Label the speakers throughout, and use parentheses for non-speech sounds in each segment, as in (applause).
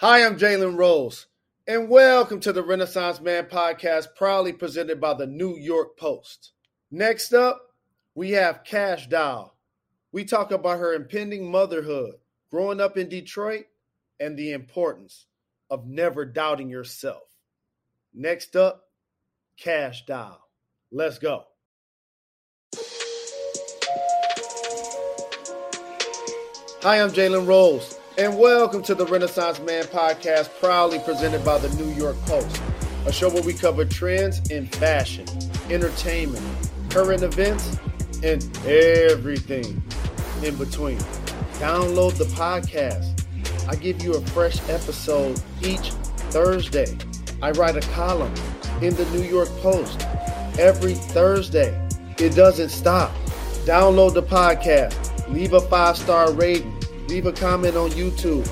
Speaker 1: Hi, I'm Jalen Rose, and welcome to the Renaissance Man podcast, proudly presented by the New York Post. Next up, we have Kash Doll. We talk about her impending motherhood, growing up in Detroit, and the importance of never doubting yourself. Next up, Kash Doll. Let's go. Hi, I'm Jalen Rose and welcome to the Renaissance Man podcast, proudly presented by the New York Post, a show where we cover trends in fashion, entertainment, current events, and everything in between. Download the podcast. I give you a fresh episode each Thursday. I write a column in the New York Post every Thursday. It doesn't stop. Download the podcast, leave a five star rating leave a comment on YouTube.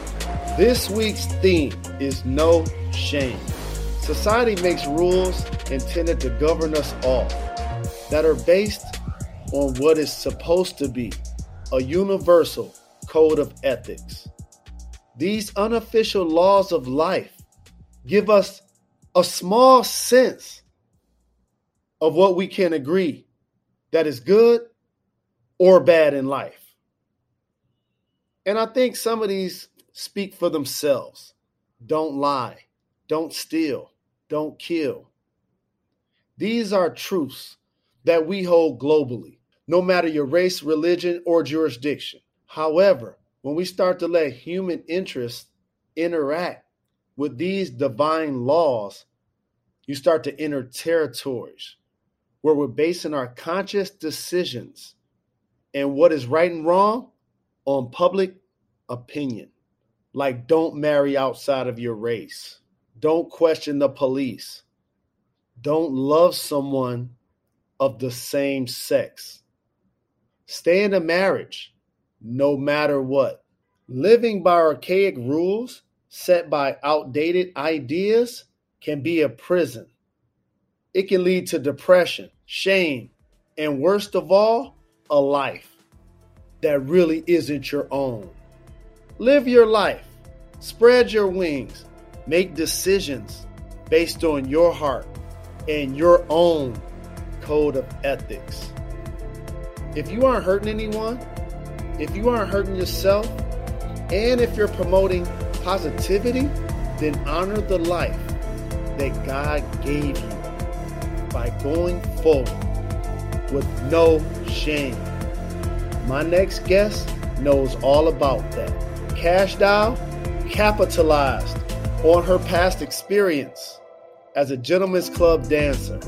Speaker 1: This week's theme is no shame. Society makes rules intended to govern us all that are based on what is supposed to be a universal code of ethics. These unofficial laws of life give us a small sense of what we can agree that is good or bad in life. And I think some of these speak for themselves. Don't lie, don't steal, don't kill. These are truths that we hold globally, no matter your race, religion, or jurisdiction. However, when we start to let human interests interact with these divine laws, you start to enter territories where we're basing our conscious decisions and what is right and wrong on public opinion. Like, don't marry outside of your race. Don't question the police. Don't love someone of the same sex. Stay in a marriage, no matter what. Living by archaic rules set by outdated ideas can be a prison. It can lead to depression, shame, and worst of all, a life that really isn't your own. Live your life, spread your wings, make decisions based on your heart and your own code of ethics. If you aren't hurting anyone, if you aren't hurting yourself, and if you're promoting positivity, then honor the life that God gave you by going forward with no shame. My next guest knows all about that. Kash Doll capitalized on her past experience as a gentleman's club dancer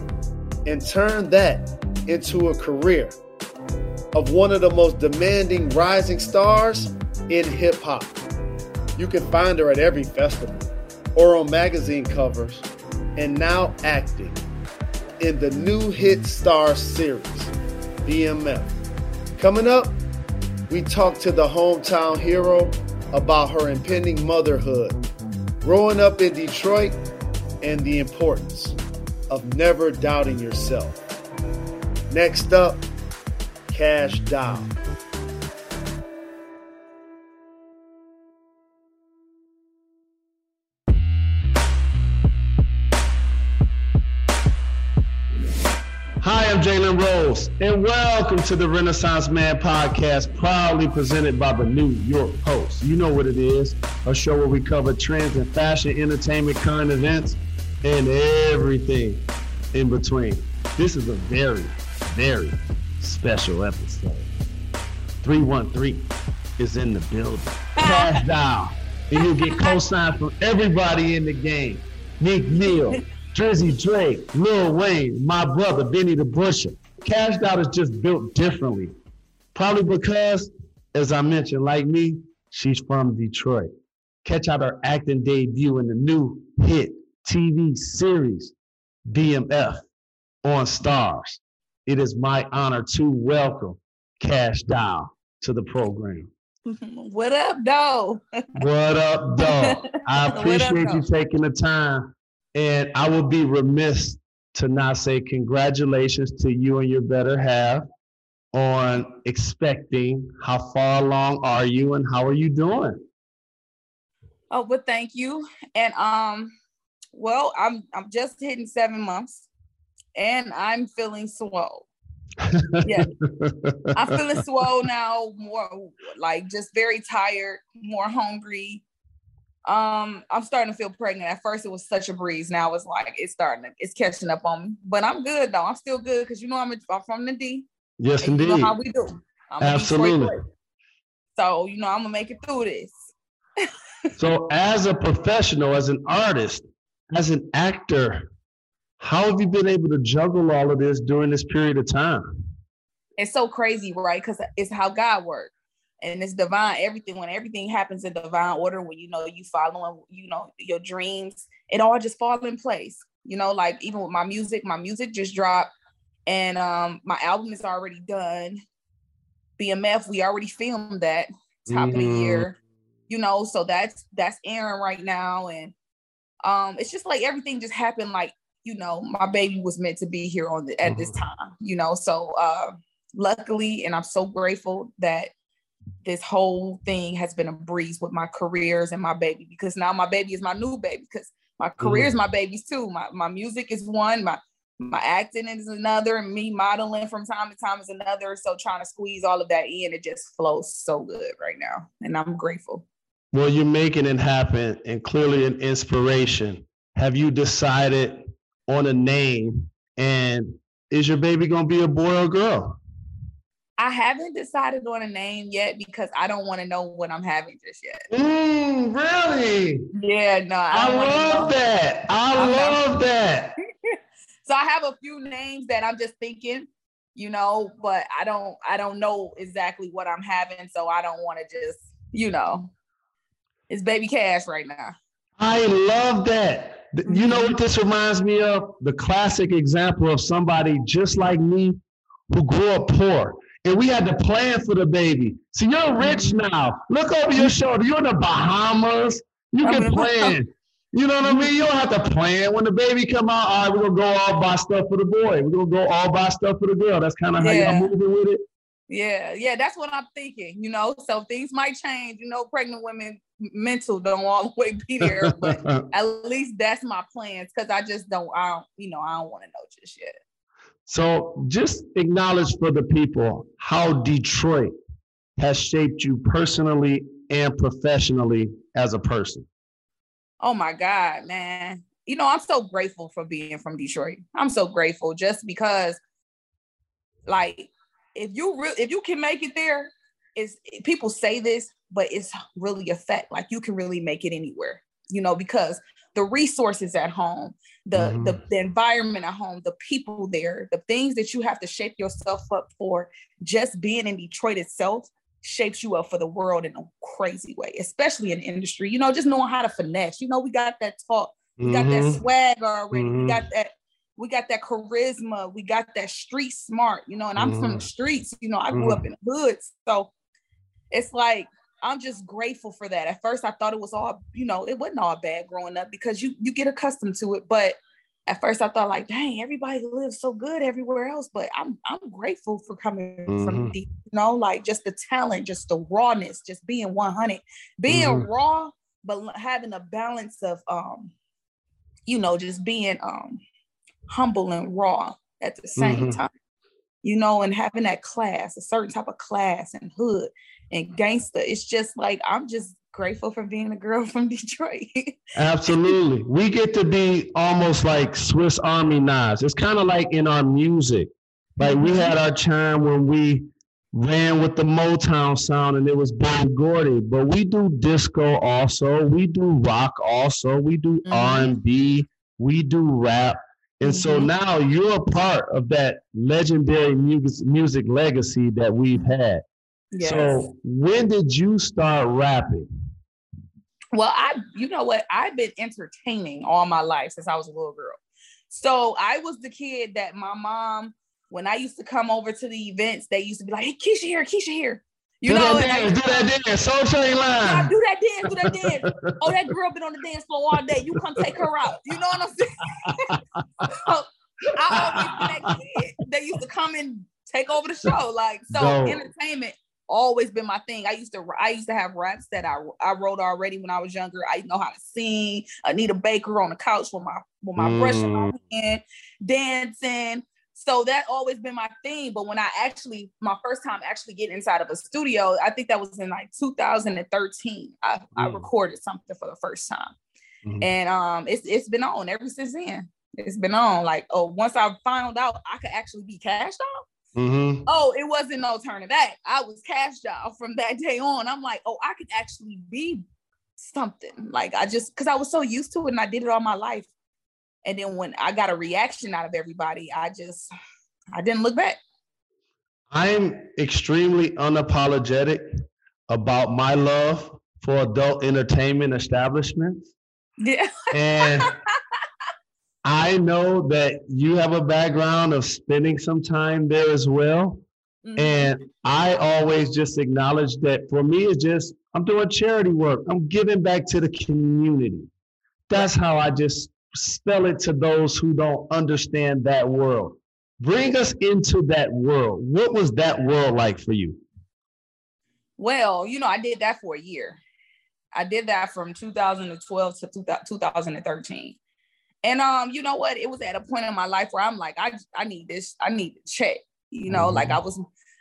Speaker 1: and turned that into a career of one of the most demanding rising stars in hip hop. You can find her at every festival or on magazine covers and now acting in the new hit Starz series, BMF. Coming up, we talk to the hometown hero about her impending motherhood, growing up in Detroit, and the importance of never doubting yourself. Next up, Kash Doll. Rose, and welcome to the Renaissance Man podcast, proudly presented by the New York Post. You know what it is a show where we cover trends in fashion, entertainment, current events, and everything in between. This is a very, very special episode. 313 is in the building. (laughs) Kash Doll, And you'll get co-signed from everybody in the game. Nick Neal. (laughs) Drizzy Drake, Lil Wayne, my brother, Benny the Butcher. Kash Doll is just built differently. Probably because, as I mentioned, like me, she's from Detroit. Catch out her acting debut in the new hit TV series, BMF, on Starz. It is my honor to welcome Kash Doll to the program. (laughs)
Speaker 2: What up, Doe? (laughs)
Speaker 1: what up, Doe? I appreciate up, you taking the time and I will be remiss to not say congratulations to you and your better half on expecting. How far along are you and how are you doing?
Speaker 2: Oh, but thank you. And um, well, I'm I'm just hitting seven months, and I'm feeling swole. yeah, (laughs) I'm feeling swole now. More like just very tired, more hungry. Um, I'm starting to feel pregnant. At first, it was such a breeze. Now it's like it's starting to, it's catching up on me. But I'm good though. I'm still good because you know I'm, a, I'm from the D.
Speaker 3: Yes, indeed. You
Speaker 2: know how we do. I'm
Speaker 3: Absolutely.
Speaker 2: So you know I'm gonna make it through this.
Speaker 3: so, as a professional, as an artist, as an actor, how have you been able to juggle all of this during this period of time?
Speaker 2: It's so crazy, right? Because it's how God works. And it's divine, everything, when everything happens in divine order, when you know you following, you know, your dreams, it all just fall in place. You know, like even with my music, my music just dropped and um my album is already done. BMF, we already filmed that top mm. of the mm-hmm. year you know so that's that's aaron right now and um it's just like everything just happened like you know my baby was meant to be here on the at this mm-hmm. time you know so uh luckily and i'm so grateful that this whole thing has been a breeze with my careers and my baby because now my baby is my new baby because my career is mm-hmm. my baby's too my, my music is one my my acting is another and me modeling from time to time is another so trying to squeeze all of that in it just flows so good right now and i'm grateful
Speaker 3: well, you're making it happen and clearly an inspiration. Have you decided on a name? And is your baby going to be a boy or girl?
Speaker 2: I haven't decided on a name yet because I don't want to know what I'm having just yet.
Speaker 3: Mm, really?
Speaker 2: Yeah, no.
Speaker 3: I, I love that. I I'm love not- that. (laughs)
Speaker 2: so I have a few names that I'm just thinking, you know, but I don't I don't know exactly what I'm having, so I don't want to just, you know. It's baby cash right now.
Speaker 3: I love that. You know what this reminds me of? The classic example of somebody just like me who grew up poor. And we had to plan for the baby. So you're rich mm-hmm. now. Look over your shoulder. You're in the Bahamas. You can plan. You know what I mean? You don't have to plan. When the baby come out, all right, we're gonna go all buy stuff for the boy. We're gonna go all buy stuff for the girl. That's kind of how yeah. y'all moving with it.
Speaker 2: Yeah, yeah, that's what I'm thinking. You know, so things might change. You know, pregnant women mental don't (laughs) all the way be there, but (laughs) at least that's my plans because I just don't. I don't. You know, I don't want to know just yet.
Speaker 3: So, just acknowledge for the people how Detroit has shaped you personally and professionally as a person.
Speaker 2: Oh my God, man! You know, I'm so grateful for being from Detroit. I'm so grateful just because, like if you re- if you can make it there, is people say this, but it's really a fact. Like you can really make it anywhere, you know, because the resources at home, the, mm-hmm. the the environment at home, the people there, the things that you have to shape yourself up for, just being in Detroit itself shapes you up for the world in a crazy way, especially in industry. You know, just knowing how to finesse. You know, we got that talk, we mm-hmm. got that mm-hmm. swag already, mm-hmm. we got that we got that charisma, we got that street smart, you know, and I'm mm. from the mm-hmm. streets, you know, I grew mm. up in the hoods. So it's like I'm just grateful for that. At first I thought it was all, you know, it wasn't all bad growing up because you you get accustomed to it. But at first I thought like, dang, everybody lives so good everywhere else. But I'm I'm grateful for coming mm-hmm. from deep, you know, like just the talent, just the rawness, just being 100, being mm-hmm. raw, but having a balance of um, you know, just being um humble and raw at the same mm-hmm. time. You know, and having that class, a certain type of class and hood and gangster. It's just like I'm just grateful for being a girl from (laughs) Detroit.
Speaker 3: Absolutely. We get to be almost like Swiss Army knives. It's kind of like in our music. Like we had our time when we ran with the Motown sound and it was Berry Gordy, but we do disco also. We do rock also. We do mm-hmm. R&B. We do rap. And mm-hmm. so now you're a part of that legendary music, music legacy that we've had. Yes. So when did you start rapping?
Speaker 2: Well, I, you know what, I've been entertaining all my life since I was a little girl. So I was the kid that my mom, when I used to come over to the events, they used to be like, "Hey, Keisha here, Keisha here."
Speaker 3: You do know, that dance, do that dance, Soul Train line.
Speaker 2: Do that dance, do that dance. (laughs) oh, that girl been on the dance floor all day. You come take her out. You know what I'm saying? (laughs) so, I always that kid. They used to come and take over the show. Like so, entertainment always been my thing. I used to I used to have raps that I I wrote already when I was younger. I know how to sing. Anita Baker on the couch with my with my mm. brush in my hand, dancing. So that always been my thing. But when I actually my first time actually getting inside of a studio, I think that was in like 2013. I, mm. I recorded something for the first time. Mm-hmm. And um it's it's been on ever since then. It's been on. Like, oh, once I found out I could actually be Kash Doll, Mm-hmm. Oh, it wasn't no turning back. I was Kash Doll from that day on. I'm like, oh, I could actually be something. Like I just because I was so used to it and I did it all my life. And then when I got a reaction out of everybody, I just I didn't look back.
Speaker 3: I'm extremely unapologetic about my love for adult entertainment establishments. Yeah. And (laughs) I know that you have a background of spending some time there as well. Mm-hmm. And I always just acknowledge that for me, it's just, I'm doing charity work. I'm giving back to the community. That's how I just spell it to those who don't understand that world. Bring us into that world. What was that world like for you?
Speaker 2: Well, you know, I did that for a year. I did that from 2012 to 2013. And um, you know what? It was at a point in my life where I'm like, I I need this, I need to check. You know, mm-hmm. like I was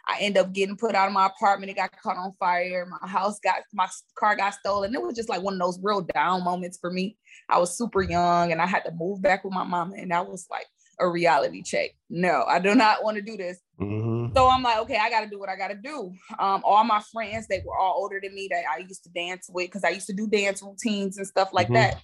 Speaker 2: I end up getting put out of my apartment. It got caught on fire. My house got my car got stolen. It was just like one of those real down moments for me. I was super young and I had to move back with my mama, and that was like a reality check. No, I do not want to do this. Mm-hmm. So I'm like, okay, I got to do what I got to do. Um, all my friends, they were all older than me that I used to dance with because I used to do dance routines and stuff like mm-hmm. that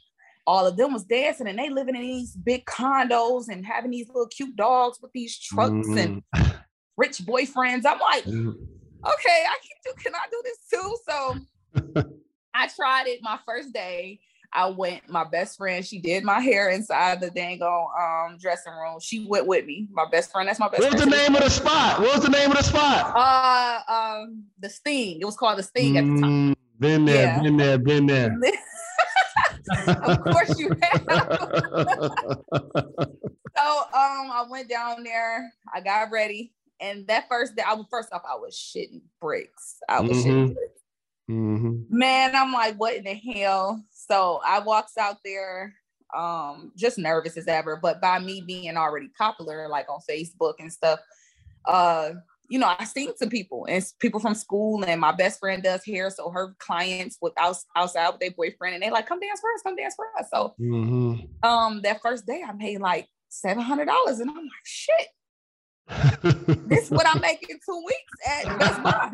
Speaker 2: all of them was dancing and they living in these big condos and having these little cute dogs with these trucks mm. and (laughs) rich boyfriends. I'm like, (laughs) mm. okay, I can do, can I do this too? So (laughs) I tried it my first day. I went, my best friend, she did my hair inside the dango um dressing room. She went with me. My best friend, that's my best
Speaker 3: What's the name of the spot? What was the name of the spot?
Speaker 2: Uh um the Sting. It was called the Sting at the time. Mm,
Speaker 3: been there, yeah. been there, been there.
Speaker 2: Of course you have. so um, I went down there. I got ready, and that first day, I was first off, I was shitting bricks. I was mm-hmm. shitting bricks. Mm-hmm. Man, I'm like, what in the hell? So I walks out there, um, just nervous as ever. But by me being already popular, like on Facebook and stuff, uh, you know, I seen some people and people from school, and my best friend does hair, so her clients with out, outside with their boyfriend, and they like, come dance for us, come dance for us. So, mm-hmm. um, that first day, I made like seven hundred dollars, and I'm like, shit. this is what I'm making two weeks at Best Buy.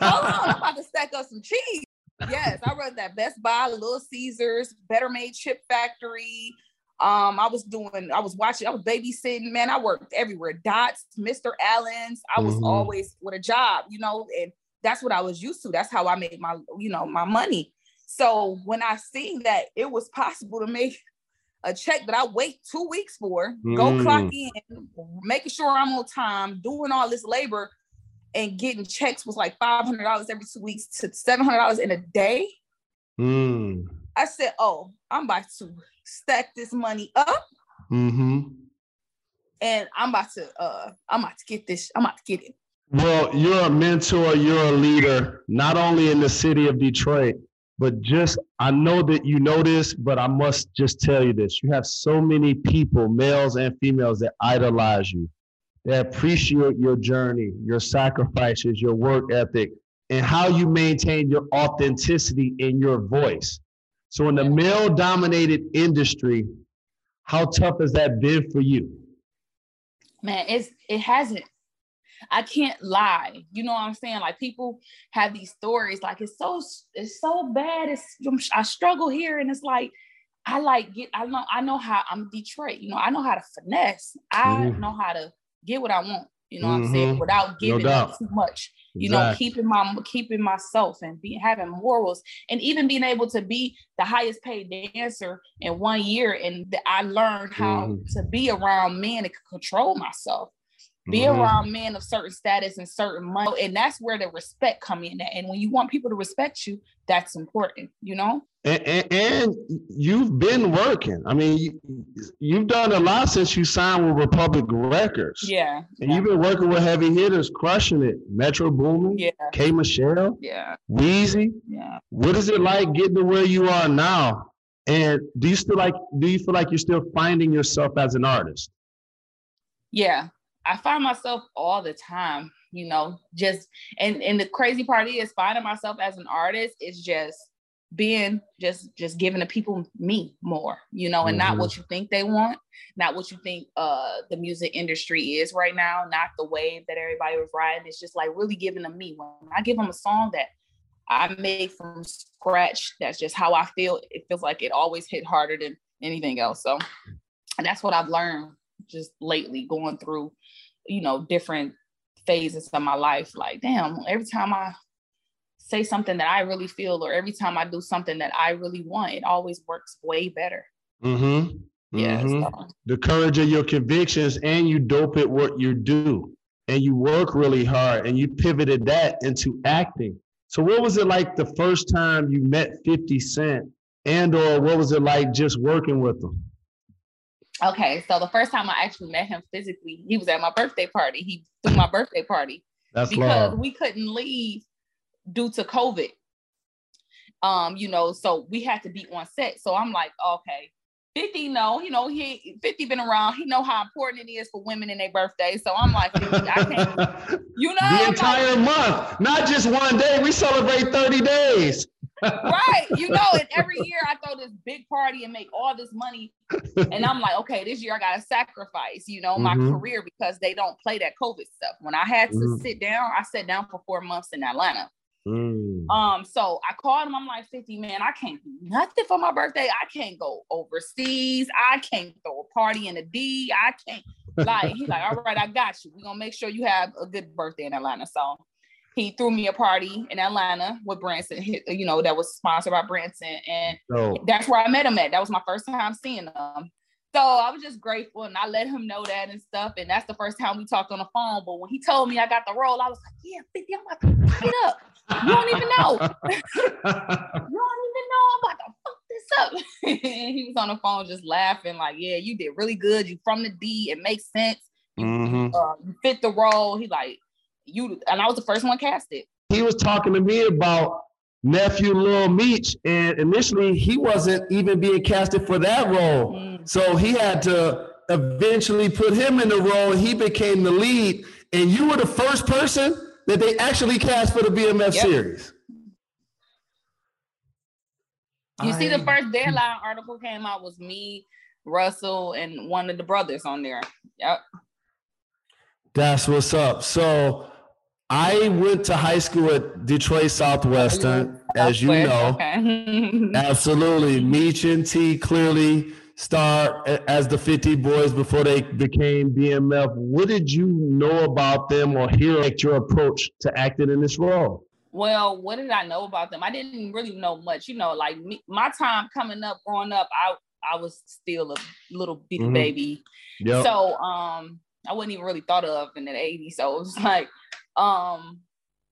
Speaker 2: Hold on, I'm about to stack up some cheese. Yes, I run that Best Buy, Little Caesars, Better Made Chip Factory, um, I was doing, I was watching, I was babysitting, man. I worked everywhere. Dots, Mr. Alan's. I was mm-hmm. always with a job, you know, and that's what I was used to. That's how I made my, you know, my money. So when I seen that it was possible to make a check that I wait two weeks for, mm. go clock in, making sure I'm on time, doing all this labor, and getting checks was like five hundred dollars every two weeks to seven hundred dollars in a day. Mm. I said, "Oh, I'm about to stack this money up. Mm-hmm. And I'm about to uh I'm about to get this, I'm about to get it.
Speaker 3: Well, you're a mentor, you're a leader, not only in the city of Detroit, but just I know that you know this, but I must just tell you this. You have so many people, males and females, that idolize you. that appreciate your journey, your sacrifices, your work ethic, and how you maintain your authenticity in your voice. So in the male dominated industry, how tough has that been for you?
Speaker 2: Man, it's it hasn't. I can't lie. You know what I'm saying? Like people have these stories like it's so it's so bad. It's I struggle here and it's like I like get I know I know how I'm Detroit. You know, I know how to finesse. I mm. know how to get what I want. You know mm-hmm. what I'm saying? Mm-hmm. Without giving no up too much. You exactly. know, keeping my keeping myself and be having morals and even being able to be the highest paid dancer in one year. And I learned how mm-hmm. to be around men and control myself. Be mm-hmm. around men of certain status and certain money and that's where the respect come in at. and when you want people to respect you that's important you know?
Speaker 3: And, and, and you've been working. I mean you, have done a lot since you signed with republic records.
Speaker 2: Yeah
Speaker 3: and
Speaker 2: yeah.
Speaker 3: you've been working with heavy hitters crushing it. Metro boomin
Speaker 2: yeah.
Speaker 3: K michelle
Speaker 2: yeah.
Speaker 3: Weezy.
Speaker 2: yeah.
Speaker 3: What is it like getting to where you are now? And do you still like do you feel like you're still finding yourself as an artist?
Speaker 2: Yeah I find myself all the time, you know, just and and the crazy part is finding myself as an artist is just being just just giving the people me more, you know, and mm-hmm. not what you think they want, not what you think uh the music industry is right now, not the wave that everybody was riding. It's just like really giving them me. When I give them a song that I made from scratch, that's just how I feel. It feels like it always hit harder than anything else. So and that's what I've learned just lately going through you know, different phases of my life. Like, damn, every time I say something that I really feel, or every time I do something that I really want, it always works way better.
Speaker 3: Mm-hmm.
Speaker 2: Yeah.
Speaker 3: Mm-hmm. So. The courage of your convictions, and you dope at what you do, and you work really hard, and you pivoted that into acting. So, what was it like the first time you met 50 Cent, and or what was it like just working with him?
Speaker 2: Okay, so the first time I actually met him physically, he was at my birthday party. He threw my birthday party
Speaker 3: That's
Speaker 2: because we couldn't leave due to COVID. Um, you know, so we had to be on set. So I'm like, okay, 50 know, you know, he 50 been around, he know how important it is for women in their birthday. So I'm like, I can't, (laughs) you know,
Speaker 3: the entire like, month, not just one day. We celebrate 30 days
Speaker 2: right. (laughs) You know, and every year I throw this big party and make all this money. And I'm like, okay, this year I gotta sacrifice, you know, my mm-hmm. career because they don't play that COVID stuff. When I had to mm-hmm. sit down, I sat down for four months in Atlanta. Mm. Um, so I called him. I'm like, 50, man, I can't do nothing for my birthday. I can't go overseas. I can't throw a party in a D. I can't like he's like, all right, I got you. We're gonna make sure you have a good birthday in Atlanta. So he threw me a party in Atlanta with Branson, you know, that was sponsored by Branson. And oh. that's where I met him at. That was my first time seeing him. So I was just grateful and I let him know that and stuff. And that's the first time we talked on the phone. But when he told me I got the role, I was like, yeah, 50, I'm about to fuck it up. You don't even know. (laughs) (laughs) you don't even know I'm about to fuck this up. and (laughs) he was on the phone just laughing, like, yeah, you did really good. You from the D, it makes sense. You, mm-hmm. uh, you fit the role. He like, you and I was the first one casted.
Speaker 3: He was talking to me about nephew Lil Meech, and initially he wasn't even being casted for that role. Mm. So he had to eventually put him in the role. He became the lead, and you were the first person that they actually cast for the BMF yep. series.
Speaker 2: You I... see, the first deadline article came out was me, Russell, and one of the brothers on there. Yep.
Speaker 3: That's what's up. So I went to high school at Detroit Southwestern, as you know. Okay. (laughs) Absolutely. Meech and T clearly start as the 50 boys before they became BMF. What did you know about them or hear like your approach to acting in this role?
Speaker 2: Well, what did I know about them? I didn't really know much. You know, like me, my time coming up, growing up, I I was still a little bitty mm-hmm. baby. Yep. So um I wasn't even really thought of in the 80s. So it was like um,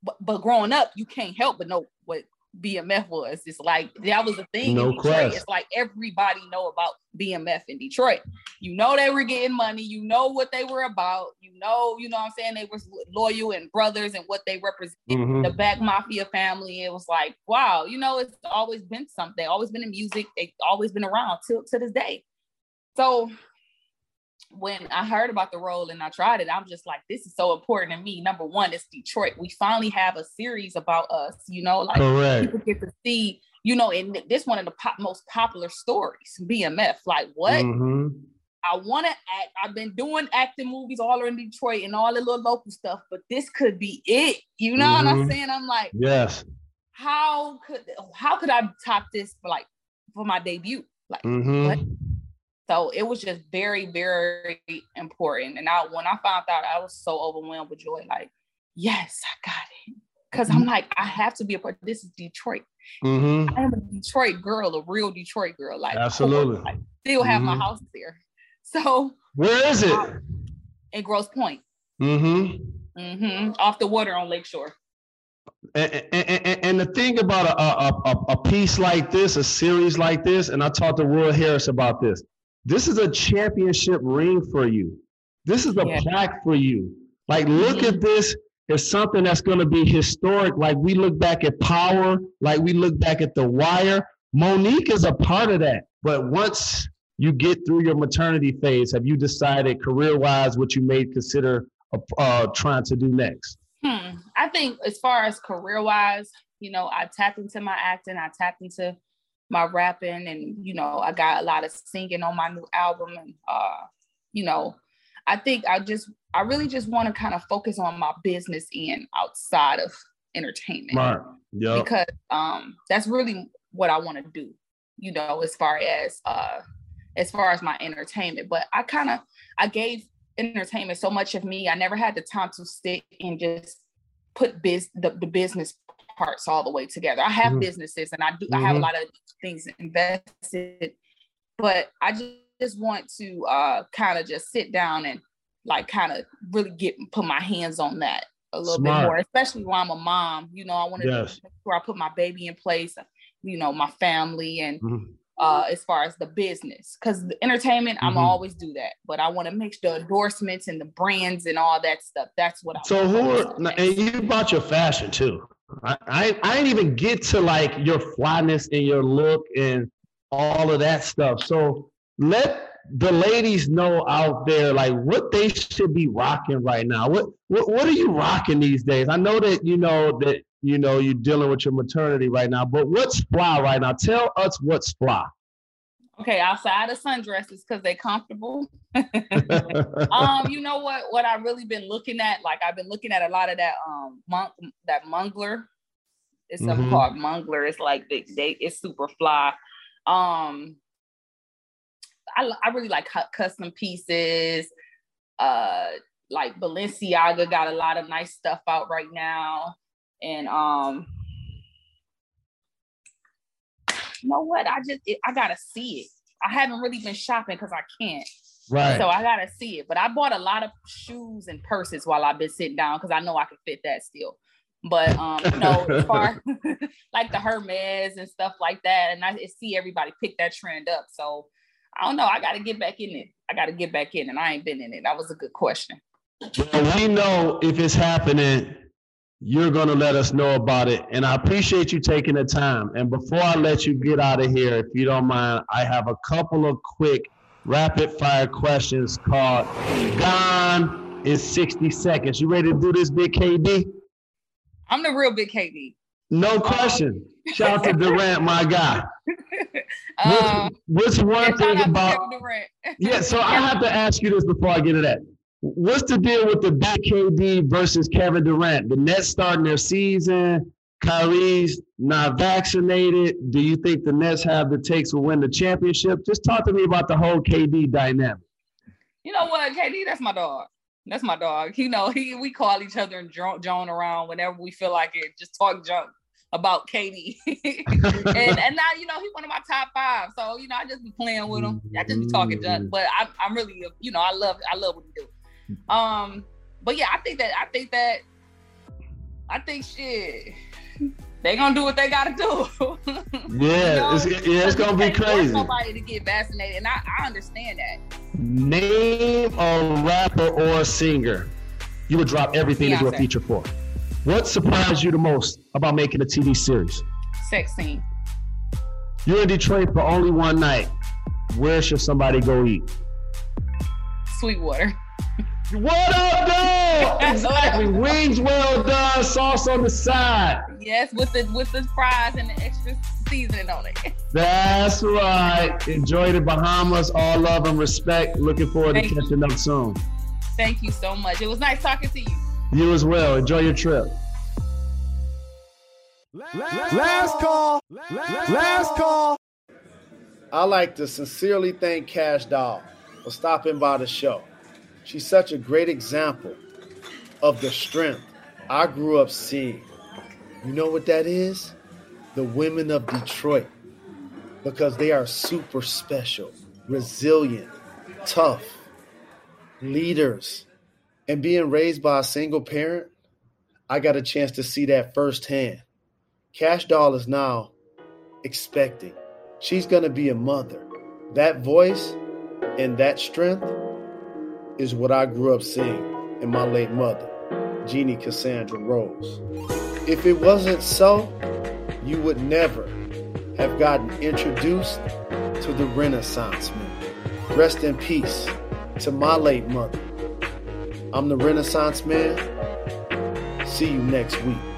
Speaker 2: but, but growing up, you can't help but know what BMF was. It's like that was a thing no in Detroit. It's like everybody know about BMF in Detroit. You know they were getting money. You know what they were about. You know, you know what I'm saying? They were loyal and brothers and what they represent. Mm-hmm. The Black Mafia Family. It was like, wow, you know, it's always been something. Always been in music. They always been around till to this day. So when I heard about the role and I tried it, I'm just like, this is so important to me. Number one, it's Detroit. We finally have a series about us, you know, like Correct. people get to see, you know, and this one of the pop, most popular stories, BMF. Like what? Mm-hmm. I want to act. I've been doing acting movies all around Detroit and all the little local stuff, but this could be it. You know mm-hmm. what I'm mm-hmm. saying? I'm like,
Speaker 3: yes.
Speaker 2: How could how could I top this for like for my debut? Like mm-hmm. So it was just very, very important. And I when I found out, I was so overwhelmed with joy. Like, yes, I got it. Because I'm mm-hmm. like, I have to be a part. Of this is Detroit. Mm-hmm. I am a Detroit girl, a real Detroit girl. Like,
Speaker 3: absolutely.
Speaker 2: I still have mm-hmm. my house there. So
Speaker 3: where is it?
Speaker 2: in Grosse Pointe. Mm-hmm. Mm-hmm. Off the water on Lakeshore.
Speaker 3: And, and, and, the thing about a, a, a, piece like this, a series like this, and I talked to Roy Harris about this. This is a championship ring for you. This is a yeah. plaque for you. Like, look mm-hmm. at this as something that's going to be historic. Like we look back at Power, like we look back at The Wire. Monique is a part of that. But once you get through your maternity phase, have you decided career-wise what you may consider uh, trying to do next?
Speaker 2: Hmm. I think as far as career-wise, you know, I tapped into my acting. I tapped into my rapping, and you know, I got a lot of singing on my new album, and uh, you know, I think I just I really just want to kind of focus on my business end outside of entertainment.
Speaker 3: Right.
Speaker 2: Yeah. Because um that's really what I want to do, you know, as far as uh as far as my entertainment. But I kind of I gave entertainment so much of me. I never had the time to sit and just put biz the, the business parts all the way together. I have mm-hmm. businesses and I do mm-hmm. I have a mm-hmm. lot of things invested, but I just just want to uh kind of just sit down and like kind of really get put my hands on that a little Smart. bit more, especially while I'm a mom. You know, I want to yes. make sure I put my baby in place, you know, my family and mm-hmm. uh as far as the business. Cause the entertainment, mm-hmm. I'm always do that. But I want to make the endorsements and the brands and all that stuff. That's what I
Speaker 3: so who are and you bought your fashion too. I, I I didn't even get to like your flyness and your look and all of that stuff. So let the ladies know out there like what they should be rocking right now. What what what are you rocking these days? I know that you know that you know you're dealing with your maternity right now, but what's fly right now? Tell us what's fly.
Speaker 2: Okay, outside of sundresses because they're comfortable. (laughs) um, you know what? What I've really been looking at, like I've been looking at a lot of that um monk that Moncler. It's something mm-hmm. called Moncler. It's like they, they it's super fly. Um, I, I really like custom pieces. Uh, like Balenciaga got a lot of nice stuff out right now, and um, you know what? I just it, I gotta see it. I haven't really been shopping because I can't.
Speaker 3: Right.
Speaker 2: So I gotta see it. But I bought a lot of shoes and purses while I've been sitting down because I know I can fit that still. But um, you know, as (laughs) far (laughs) like the Hermes and stuff like that, and I see everybody pick that trend up. So I don't know. I got to get back in it. I got to get back in, and I ain't been in it. That was a good question.
Speaker 3: Well, we know if it's happening, you're going to let us know about it. And I appreciate you taking the time. And before I let you get out of here, if you don't mind, I have a couple of quick rapid fire questions called Gone in 60 Seconds. You ready to do this, Big KD?
Speaker 2: I'm the real Big KD.
Speaker 3: No question. Shout out to Durant, my guy. Um, what's, (laughs) what's one thing about? yeah, so I have to ask you this before I get to that. What's the deal with the BKD versus Kevin Durant? The Nets starting their season. Kyrie's not vaccinated. Do you think the Nets have the takes to win the championship? Just talk to me about the whole KD dynamic.
Speaker 2: You know what, KD? That's my dog. That's my dog. You know, he we call each other and drone around whenever we feel like it. Just talk junk about KD. (laughs) and and now you know he's one of my top five. So you know I just be playing with him. I just be talking junk. Mm. But I'm I'm really you know I love I love what he do. Um, but yeah, I think that I think that I think shit. They gonna do what they gotta do. (laughs)
Speaker 3: yeah, you know? it's, yeah, it's gonna be crazy.
Speaker 2: Somebody to get vaccinated, and I, I understand that.
Speaker 3: Name a rapper or a singer you would drop everything Beyonce. to do a feature for. What surprised you the most about making a TV series?
Speaker 2: Sex scene.
Speaker 3: You're in Detroit for only one night. Where should somebody go eat?
Speaker 2: Sweetwater.
Speaker 3: What up, dog? (laughs) exactly. Wings well done, sauce on the side.
Speaker 2: Yes, with the with the fries and the extra seasoning on it. (laughs)
Speaker 3: That's right. Enjoy the Bahamas. All love and respect. Looking forward Thank to catching you. up soon.
Speaker 2: Thank you so much. It was nice talking to you.
Speaker 3: You as well. Enjoy your trip.
Speaker 1: Last call. Last call. I like to sincerely thank Kash Doll for stopping by the show. She's such a great example of the strength I grew up seeing. You know what that is? The women of Detroit. Because they are super special, resilient, tough, leaders, And being raised by a single parent, I got a chance to see that firsthand. Kash Doll is now expecting. She's going to be a mother. That voice and that strength is what I grew up seeing in my late mother, Jeannie Cassandra Rose. If it wasn't so, you would never have gotten introduced to the Renaissance Man. Rest in peace to my late mother. I'm the Renaissance Man. See you next week.